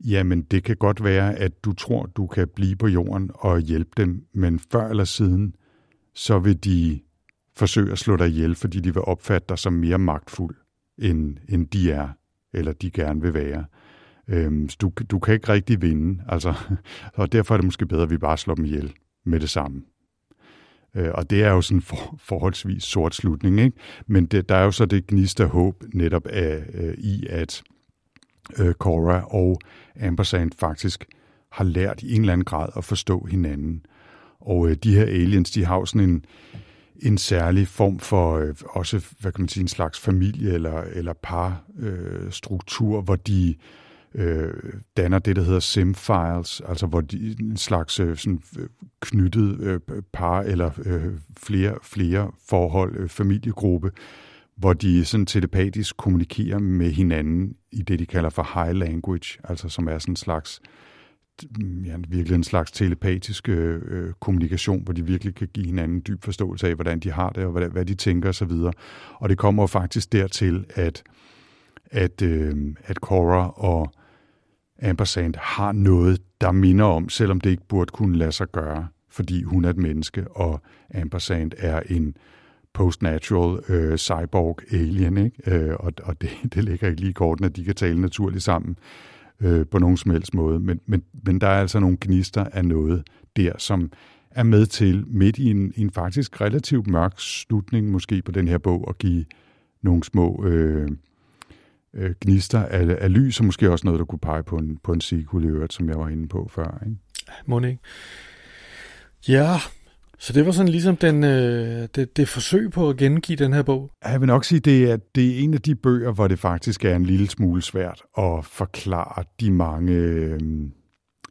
jamen det kan godt være, at du tror, du kan blive på jorden og hjælpe dem, men før eller siden, så vil de forsøge at slå dig ihjel, fordi de vil opfatte dig som mere magtfuld, end, end de er, eller de gerne vil være. Øhm, du, du kan ikke rigtig vinde, altså, [laughs] og derfor er det måske bedre, at vi bare slår dem ihjel med det samme. Øh, og det er jo sådan en for, [laughs] forholdsvis sort slutning, ikke? men det, der er jo så det gnist håb netop af, øh, i, at øh, Cora og Ampersand faktisk har lært i en eller anden grad at forstå hinanden. Og øh, de her aliens, de har jo sådan en, en særlig form for øh, også, hvad kan man sige, en slags familie eller, eller par øh, struktur, hvor de øh, danner det, der hedder sim-files, altså hvor de en slags øh, sådan øh, knyttet øh, par eller øh, flere, flere forhold, øh, familiegruppe, hvor de sådan telepatisk kommunikerer med hinanden i det, de kalder for high language, altså som er sådan en slags Mm, ja, virkelig en slags telepatisk øh, øh, kommunikation, hvor de virkelig kan give hinanden dyb forståelse af, hvordan de har det, og hvad, hvad de tænker osv. Og, og det kommer jo faktisk dertil, at, at, øh, at Cora og Ampersand har noget, der minder om, selvom det ikke burde kunne lade sig gøre, fordi hun er et menneske, og Ampersand er en postnatural øh, cyborg alien, ikke? Øh, og, og det, [laughs] det ligger ikke lige i korten, at de kan tale naturligt sammen øh, Øh, på nogen som helst måde. Men, men, men der er altså nogle gnister af noget der, som er med til midt i en, en faktisk relativt mørk slutning måske på den her bog at give nogle små øh, øh, gnister af, af lys, og måske også noget, der kunne pege på en, på en sequel i øvrigt, som jeg var inde på før. Ikke? Må ikke? Ja, så det var sådan ligesom den, øh, det, det forsøg på at gengive den her bog? Jeg vil nok sige, det er, det er en af de bøger, hvor det faktisk er en lille smule svært at forklare de mange øh,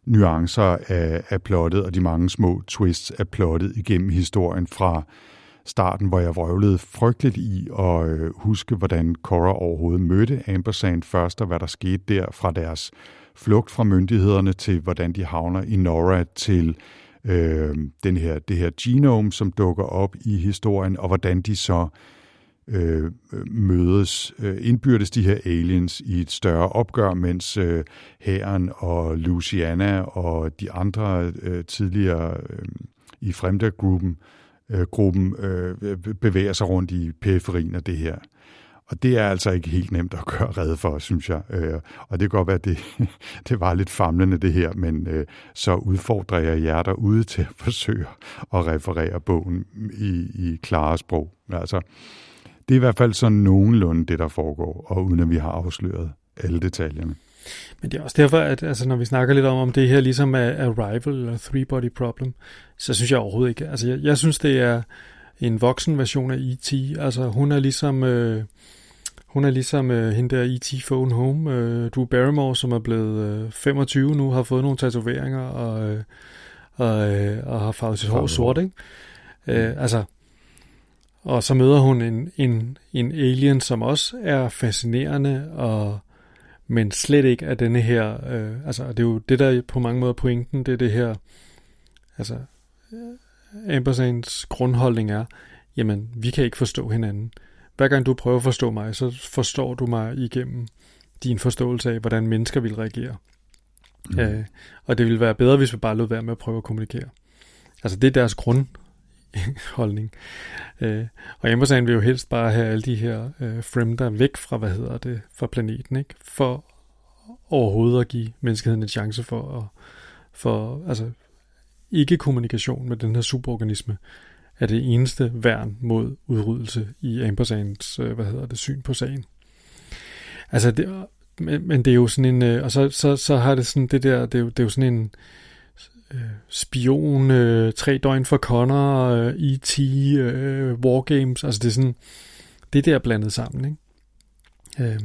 nuancer af, af plottet og de mange små twists af plottet igennem historien fra starten, hvor jeg vrøvlede frygteligt i at øh, huske, hvordan Cora overhovedet mødte Ampersand først, og hvad der skete der fra deres flugt fra myndighederne til, hvordan de havner i Nora, til øh, den her, det her genome, som dukker op i historien, og hvordan de så øh, mødes øh, indbyrdes de her aliens i et større opgør, mens øh, Hæren og Luciana og de andre øh, tidligere øh, i Fremda-gruppen øh, gruppen, øh, bevæger sig rundt i periferien af det her. Og det er altså ikke helt nemt at gøre red for, synes jeg. Øh, og det kan godt være, at det, [laughs] det var lidt famlende det her, men øh, så udfordrer jeg jer derude til at [laughs] forsøge at referere bogen i, i klare sprog. Altså, det er i hvert fald sådan nogenlunde det, der foregår, og uden at vi har afsløret alle detaljerne. Men det er også derfor, at altså, når vi snakker lidt om, om det her ligesom er Arrival eller Three Body Problem, så synes jeg overhovedet ikke. Altså, jeg, jeg synes, det er en voksen version af E.T. Altså, hun er ligesom... Øh, hun er ligesom øh, hende der E.T. Phone Home, øh, Drew Barrymore, som er blevet øh, 25 nu, har fået nogle tatoveringer og, øh, og, øh, og har farvet sit hår sort, ikke? Øh, altså, og så møder hun en, en, en alien, som også er fascinerende, og, men slet ikke af denne her, øh, altså det er jo det, der på mange måder pointen, det er det her, altså Ambersands grundholdning er, jamen, vi kan ikke forstå hinanden hver gang du prøver at forstå mig, så forstår du mig igennem din forståelse af, hvordan mennesker vil reagere. Mm. Øh, og det ville være bedre, hvis vi bare lod være med at prøve at kommunikere. Altså det er deres grundholdning. Øh, og Amazon vil jo helst bare have alle de her øh, fremder væk fra, hvad hedder det, fra planeten, ikke? For overhovedet at give menneskeheden en chance for at, for, altså, ikke kommunikation med den her superorganisme er det eneste værn mod udryddelse i Ambersands, øh, hvad hedder det, syn på sagen. Altså, det, men, men det er jo sådan en, øh, og så, så, så har det sådan det der, det er jo, det er jo sådan en øh, spion, øh, tre døgn for Connor, øh, E.T., øh, Wargames, altså det er sådan, det der blandet sammen, ikke? Øh,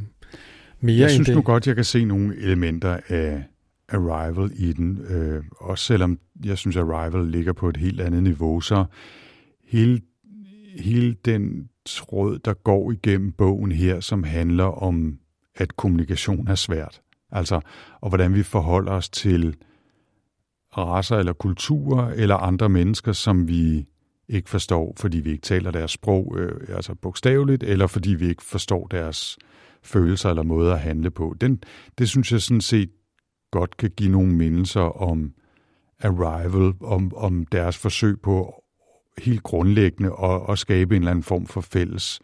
mere jeg synes det. nu godt, jeg kan se nogle elementer af Arrival i den, øh, også selvom jeg synes, Arrival ligger på et helt andet niveau, så hele, hele den tråd, der går igennem bogen her, som handler om, at kommunikation er svært. Altså, og hvordan vi forholder os til raser eller kulturer eller andre mennesker, som vi ikke forstår, fordi vi ikke taler deres sprog øh, altså bogstaveligt, eller fordi vi ikke forstår deres følelser eller måder at handle på. Den, det synes jeg sådan set godt kan give nogle mindelser om Arrival, om, om deres forsøg på helt grundlæggende at, at skabe en eller anden form for fælles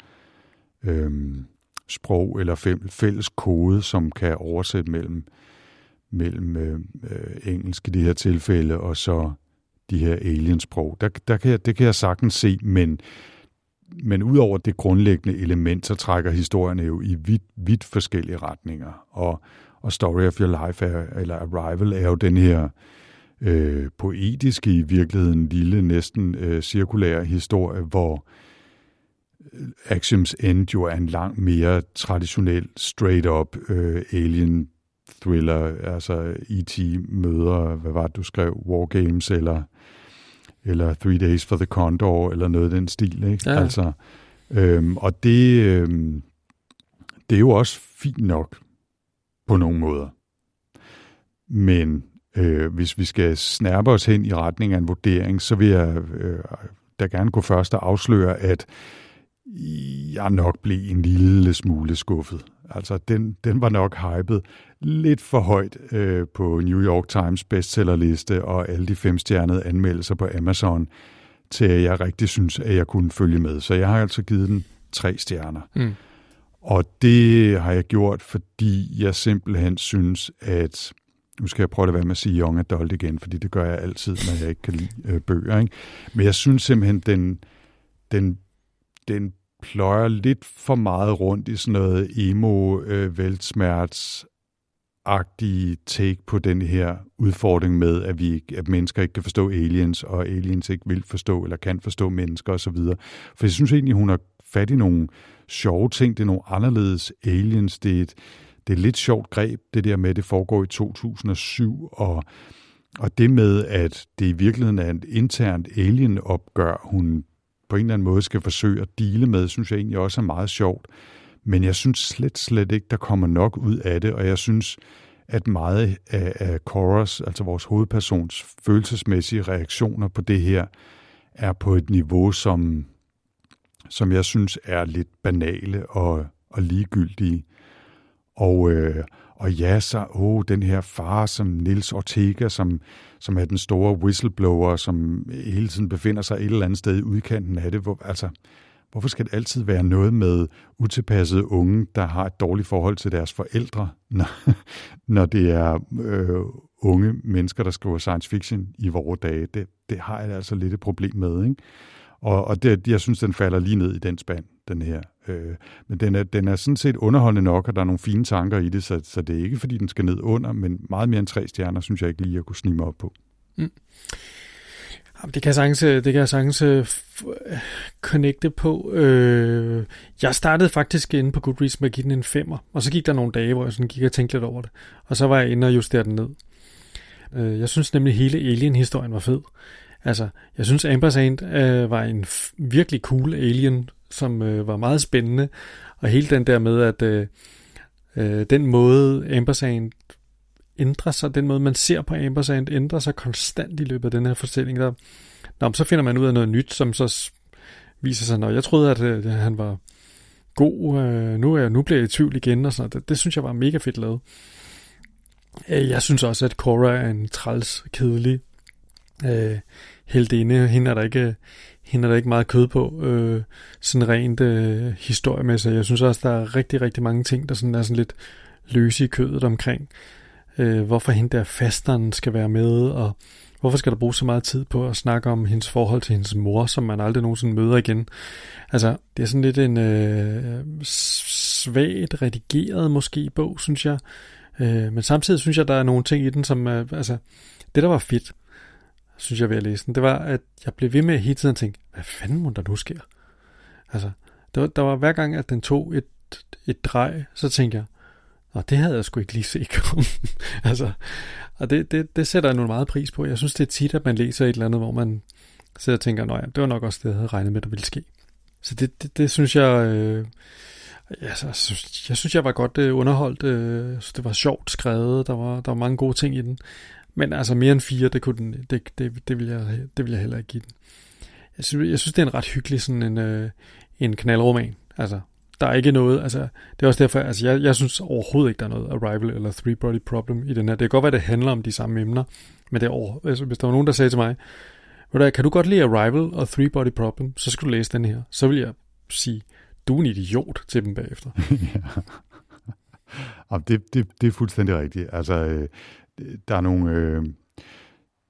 øhm, sprog eller fælles kode, som kan oversætte mellem, mellem øhm, øh, engelsk i det her tilfælde og så de her aliensprog. Der, der kan jeg, det kan jeg sagtens se, men, men udover det grundlæggende element, så trækker historierne jo i vidt, vidt forskellige retninger. Og, og Story of Your Life, er, eller Arrival, er jo den her øh, poetiske i virkeligheden lille, næsten øh, cirkulær historie, hvor øh, Axioms End jo er en langt mere traditionel, straight-up øh, alien thriller, altså E.T. møder, hvad var det, du skrev, Wargames, eller, eller Three Days for the Condor, eller noget af den stil, ikke? Ja. Altså, Øhm, og det, øhm, det er jo også fint nok på nogen måder. Men øh, hvis vi skal snærpe os hen i retning af en vurdering, så vil jeg øh, da gerne gå først og afsløre, at jeg nok blev en lille smule skuffet. Altså, den, den var nok hypet lidt for højt øh, på New York Times bestsellerliste og alle de femstjernede anmeldelser på Amazon, til at jeg rigtig synes, at jeg kunne følge med. Så jeg har altså givet den tre stjerner. Mm. Og det har jeg gjort, fordi jeg simpelthen synes, at nu skal jeg prøve at være med at sige young adult igen, fordi det gør jeg altid, når jeg ikke kan lide øh, bøger. Ikke? Men jeg synes simpelthen, den, den, den pløjer lidt for meget rundt i sådan noget emo øh, veltsmerts agtige take på den her udfordring med, at, vi, at mennesker ikke kan forstå aliens, og aliens ikke vil forstå eller kan forstå mennesker osv. For jeg synes egentlig, hun har fat i nogle sjove ting. Det er nogle anderledes aliens. Det er et, det er et lidt sjovt greb, det der med, at det foregår i 2007, og, og det med, at det i virkeligheden er et internt alien-opgør, hun på en eller anden måde skal forsøge at dele med, synes jeg egentlig også er meget sjovt. Men jeg synes slet, slet ikke, der kommer nok ud af det, og jeg synes, at meget af, af Coras, altså vores hovedpersons følelsesmæssige reaktioner på det her, er på et niveau, som, som jeg synes er lidt banale og, og ligegyldige. Og, øh, og ja, så oh, den her far som Nils Ortega, som, som er den store whistleblower, som hele tiden befinder sig et eller andet sted i udkanten af det. Hvor, altså, hvorfor skal det altid være noget med utilpassede unge, der har et dårligt forhold til deres forældre, [laughs] når, når det er øh, unge mennesker, der skriver science fiction i vores dage? Det, det har jeg altså lidt et problem med, ikke? Og, og det, jeg synes, den falder lige ned i den spand, den her. Øh, men den er, den er sådan set underholdende nok, og der er nogle fine tanker i det, så, så det er ikke, fordi den skal ned under, men meget mere end tre stjerner, synes jeg ikke lige, at kunne snige mig op på. Mm. Det kan jeg sagtens, øh, det kan jeg sagtens øh, øh, connecte på. Øh, jeg startede faktisk inde på Goodreads med at give den en femmer, og så gik der nogle dage, hvor jeg sådan gik og tænkte lidt over det. Og så var jeg inde og justere den ned. Øh, jeg synes nemlig, hele Alien-historien var fed. Altså, jeg synes Ampersand øh, var en virkelig cool alien, som øh, var meget spændende. Og hele den der med, at øh, øh den måde Ampersand ændrer sig, den måde man ser på Ampersand ændrer sig konstant i løbet af den her fortælling. Der, Nå, så finder man ud af noget nyt, som så viser sig, når jeg troede, at øh, han var god, øh, nu, er, nu bliver jeg i tvivl igen, og sådan det, det synes jeg var mega fedt lavet. Øh, jeg synes også, at Cora er en træls, kedelig øh, heldinde. Hende er der ikke, hende er der ikke meget kød på, øh, sådan rent øh, historiemæssigt. Jeg synes også, der er rigtig, rigtig mange ting, der sådan er sådan lidt løse i kødet omkring, øh, hvorfor hende der fasteren skal være med, og hvorfor skal der bruge så meget tid på at snakke om hendes forhold til hendes mor, som man aldrig nogensinde møder igen. Altså, det er sådan lidt en øh, svagt redigeret måske bog, synes jeg. Øh, men samtidig synes jeg, der er nogle ting i den, som øh, altså, det der var fedt, synes jeg ved at læse den, det var, at jeg blev ved med hele tiden at tænke, hvad fanden må der nu sker? Altså, der, var, der var hver gang, at den tog et, et drej, så tænkte jeg, Nå, det havde jeg sgu ikke lige set komme. [laughs] altså, og det, det, det sætter jeg nu meget pris på. Jeg synes, det er tit, at man læser et eller andet, hvor man sidder og tænker, nej, det var nok også det, jeg havde regnet med, der ville ske. Så det, det, det synes jeg, øh, jeg, jeg, synes, jeg synes, jeg var godt øh, underholdt. Øh, så det var sjovt skrevet, der var, der var mange gode ting i den. Men altså mere end fire, det, kunne den, det, det, det, vil jeg, det vil jeg heller ikke give den. Jeg synes, jeg synes det er en ret hyggelig sådan en, øh, en knaldroman. Altså, der er ikke noget, altså, det er også derfor, altså, jeg, jeg synes overhovedet ikke, der er noget Arrival eller Three Body Problem i den her. Det kan godt være, det handler om de samme emner, men det er over, altså, hvis der var nogen, der sagde til mig, du, kan du godt lide Arrival og Three Body Problem, så skal du læse den her. Så vil jeg sige, du er en idiot til dem bagefter. [laughs] ja. det, det, det er fuldstændig rigtigt. Altså, øh, der er nogle... Øh,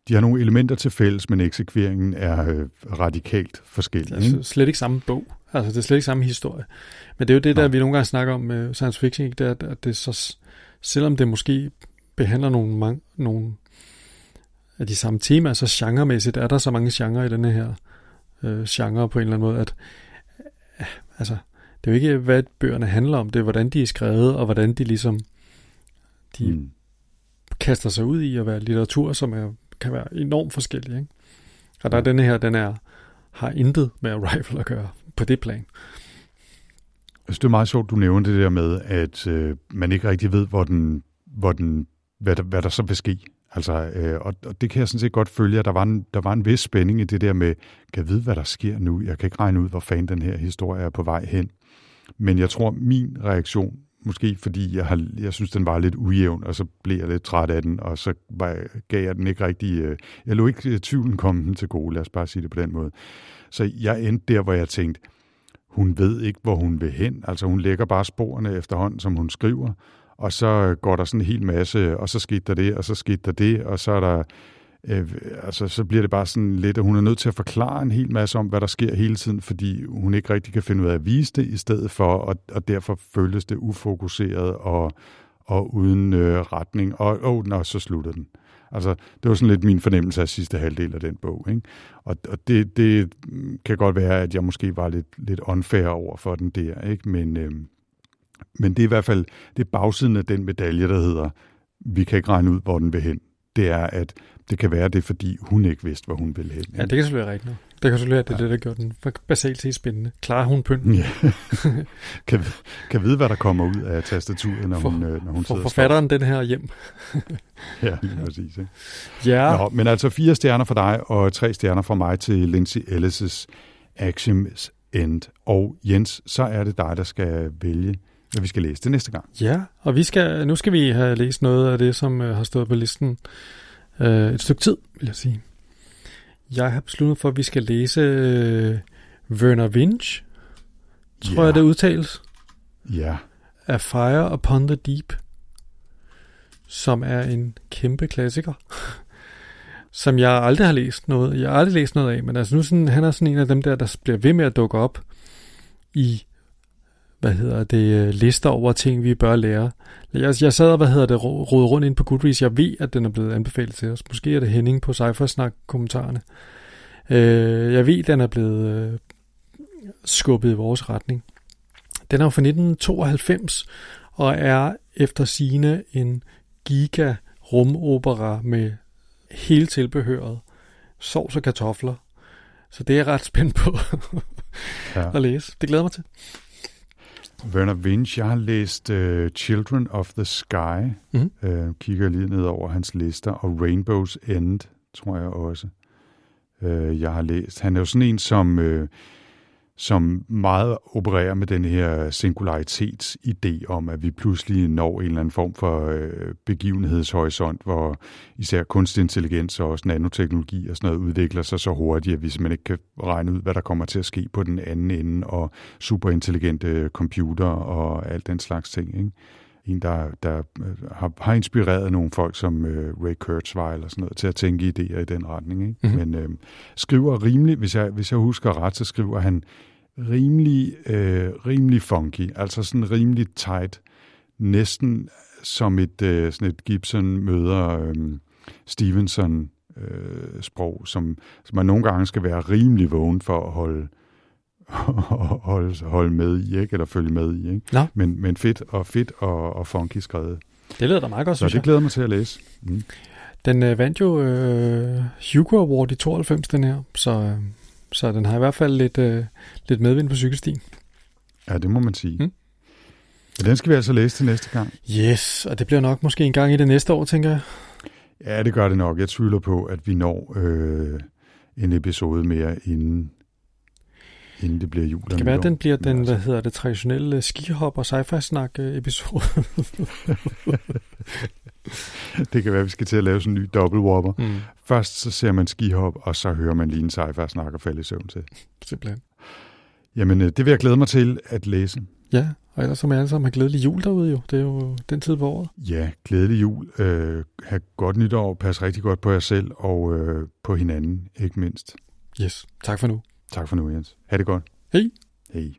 de har nogle elementer til fælles, men eksekveringen er øh, radikalt forskellig. Er slet ikke samme bog. Altså, det er slet ikke samme historie. Men det er jo det, der Nå. vi nogle gange snakker om med science fiction, det er, at det så, selvom det måske behandler nogle, mange, nogle af de samme temaer, så genremæssigt er der så mange genrer i denne her øh, genre på en eller anden måde, at øh, altså, det er jo ikke, hvad bøgerne handler om, det er, hvordan de er skrevet, og hvordan de ligesom de mm kaster sig ud i at være litteratur, som er, kan være enormt forskellig. Ikke? Og der er denne her, den er, har intet med Arrival at gøre på det plan. synes, det er meget sjovt, du nævner det der med, at øh, man ikke rigtig ved, hvor den, hvor den, hvad, der, hvad der så vil ske. Altså, øh, og, og det kan jeg sådan set godt følge, at der var, en, der var en vis spænding i det der med, kan jeg vide, hvad der sker nu? Jeg kan ikke regne ud, hvor fanden den her historie er på vej hen. Men jeg tror, min reaktion, måske fordi jeg, har, jeg synes, den var lidt ujævn, og så blev jeg lidt træt af den, og så var, gav jeg den ikke rigtig... Øh, jeg lå ikke øh, tvivlen komme den til gode, lad os bare sige det på den måde. Så jeg endte der, hvor jeg tænkte, hun ved ikke, hvor hun vil hen. Altså hun lægger bare sporene efterhånden, som hun skriver, og så øh, går der sådan en hel masse, og så skete der det, og så skete der det, og så er der øh, altså, så bliver det bare sådan lidt, at hun er nødt til at forklare en hel masse om, hvad der sker hele tiden, fordi hun ikke rigtig kan finde ud af at vise det i stedet for, og, og derfor føles det ufokuseret og, og uden øh, retning, og oh, nå, så slutter den. Altså, det var sådan lidt min fornemmelse af sidste halvdel af den bog. Ikke? Og, og det, det kan godt være, at jeg måske var lidt, lidt unfair over for den der, ikke? Men, øh, men det er i hvert fald det er bagsiden af den medalje, der hedder, vi kan ikke regne ud, hvor den vil hen. Det er, at det kan være, det er, fordi hun ikke vidste, hvor hun ville hen. Ja, det kan selvfølgelig være rigtigt. Det kan selvfølgelig være, det ja. det, der gør den basalt set spændende. Klarer hun pynten? Ja. [laughs] kan, kan vide, hvad der kommer ud af tastaturet, når for, hun, øh, når hun for sidder forfatteren den her hjem. ja, lige præcis. Ikke? Ja. Nå, men altså fire stjerner for dig, og tre stjerner for mig til Lindsay Ellis' Axioms End. Og Jens, så er det dig, der skal vælge hvad vi skal læse det næste gang. Ja, og vi skal, nu skal vi have læst noget af det, som uh, har stået på listen uh, et stykke tid, vil jeg sige. Jeg har besluttet for, at vi skal læse uh, Werner Winch, tror ja. jeg det udtales. Ja. A Fire Upon the Deep, som er en kæmpe klassiker, [laughs] som jeg aldrig har læst noget. Jeg har aldrig læst noget af, men altså nu sådan, han er sådan en af dem der, der bliver ved med at dukke op i hvad hedder det, lister over ting, vi bør lære. Jeg, jeg sad og, hvad hedder det, rode rundt ind på Goodreads. Jeg ved, at den er blevet anbefalet til os. Måske er det Henning på Cyphersnak-kommentarerne. Øh, jeg ved, at den er blevet øh, skubbet i vores retning. Den er jo fra 1992, og er efter sine en giga rumopera med hele tilbehøret, sovs og kartofler. Så det er jeg ret spændt på ja. [laughs] at læse. Det glæder mig til. Werner Winch, jeg har læst uh, Children of the Sky, mm. uh, kigger lige ned over hans lister, og Rainbow's End, tror jeg også. Uh, jeg har læst. Han er jo sådan en, som... Uh, som meget opererer med den her singularitetsidé om, at vi pludselig når en eller anden form for øh, begivenhedshorisont, hvor især kunstig intelligens og også nanoteknologi og sådan noget udvikler sig så hurtigt, at vi simpelthen ikke kan regne ud, hvad der kommer til at ske på den anden ende, og superintelligente computer og alt den slags ting. Ikke? En, der, der øh, har, har inspireret nogle folk som øh, Ray Kurzweil og sådan noget, til at tænke idéer i den retning. Ikke? Mm-hmm. Men øh, skriver rimelig, hvis jeg, hvis jeg husker ret, så skriver han rimelig, øh, rimelig funky, altså sådan rimelig tight, næsten som et, øh, sådan et Gibson møder øh, Stevenson øh, sprog, som, som man nogle gange skal være rimelig vågen for at holde [laughs] holde, holde med i, ikke? eller følge med i. Ikke? Nå. Men, men fedt og fedt og, og funky skrevet. Det lyder da meget godt, Så det glæder mig til at læse. Mm. Den øh, vandt jo øh, Hugo Award i 92, den her, så, øh, så den har i hvert fald lidt, øh, lidt medvind på cykelstien. Ja, det må man sige. Mm. Men den skal vi altså læse til næste gang. Yes, og det bliver nok måske en gang i det næste år, tænker jeg. Ja, det gør det nok. Jeg tvivler på, at vi når øh, en episode mere inden inden det bliver jul. Det kan være, at den bliver den, hvad hedder det, traditionelle skihop og sci-fi snak episode. [laughs] det kan være, at vi skal til at lave sådan en ny double whopper. Mm. Først så ser man skihop, og så hører man lige en sci-fi snak og falde i søvn til. Simpelthen. Jamen, øh, det vil jeg glæde mig til at læse. Ja, og ellers som alle sammen har glædelig jul derude jo. Det er jo den tid på året. Ja, glædelig jul. Øh, ha' godt nytår. Pas rigtig godt på jer selv og øh, på hinanden, ikke mindst. Yes. Tak for nu. Tak for nu, Jens. Ha' det godt. Hej. Hej.